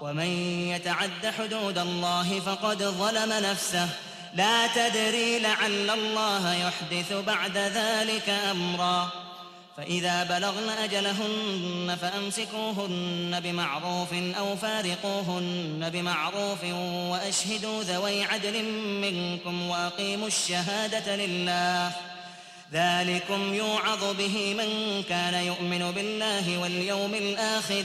ومن يتعد حدود الله فقد ظلم نفسه. لا تدري لعل الله يحدث بعد ذلك أمرا. فإذا بلغن أجلهن فأمسكوهن بمعروف أو فارقوهن بمعروف وأشهدوا ذوي عدل منكم وأقيموا الشهادة لله. ذلكم يوعظ به من كان يؤمن بالله واليوم الآخر.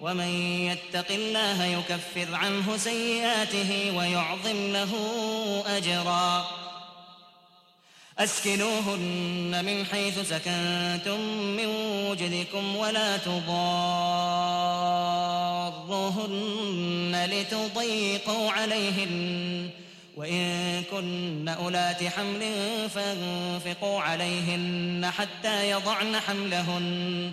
ومن يتق الله يكفر عنه سيئاته ويعظم له أجرا. أسكنوهن من حيث سكنتم من وجدكم ولا تضاروهن لتضيقوا عليهن. وإن كن أولات حمل فانفقوا عليهن حتى يضعن حملهن.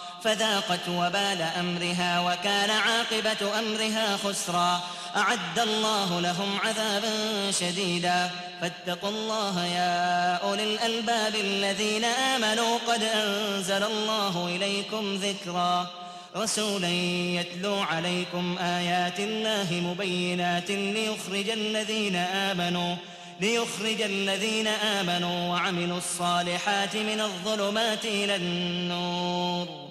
فذاقت وبال أمرها وكان عاقبة أمرها خسرا. أعد الله لهم عذابا شديدا. فاتقوا الله يا أولي الألباب الذين آمنوا. قد أنزل الله إليكم ذكرا. رسولا يتلو عليكم آيات الله مبينات ليخرج الذين آمنوا. ليخرج الذين آمنوا وعملوا الصالحات من الظلمات إلى النور.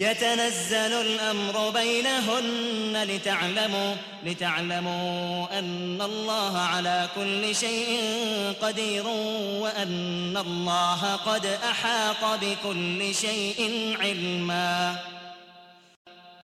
يتنزل الأمر بينهن لتعلموا لتعلموا أن الله على كل شيء قدير وأن الله قد أحاط بكل شيء علما.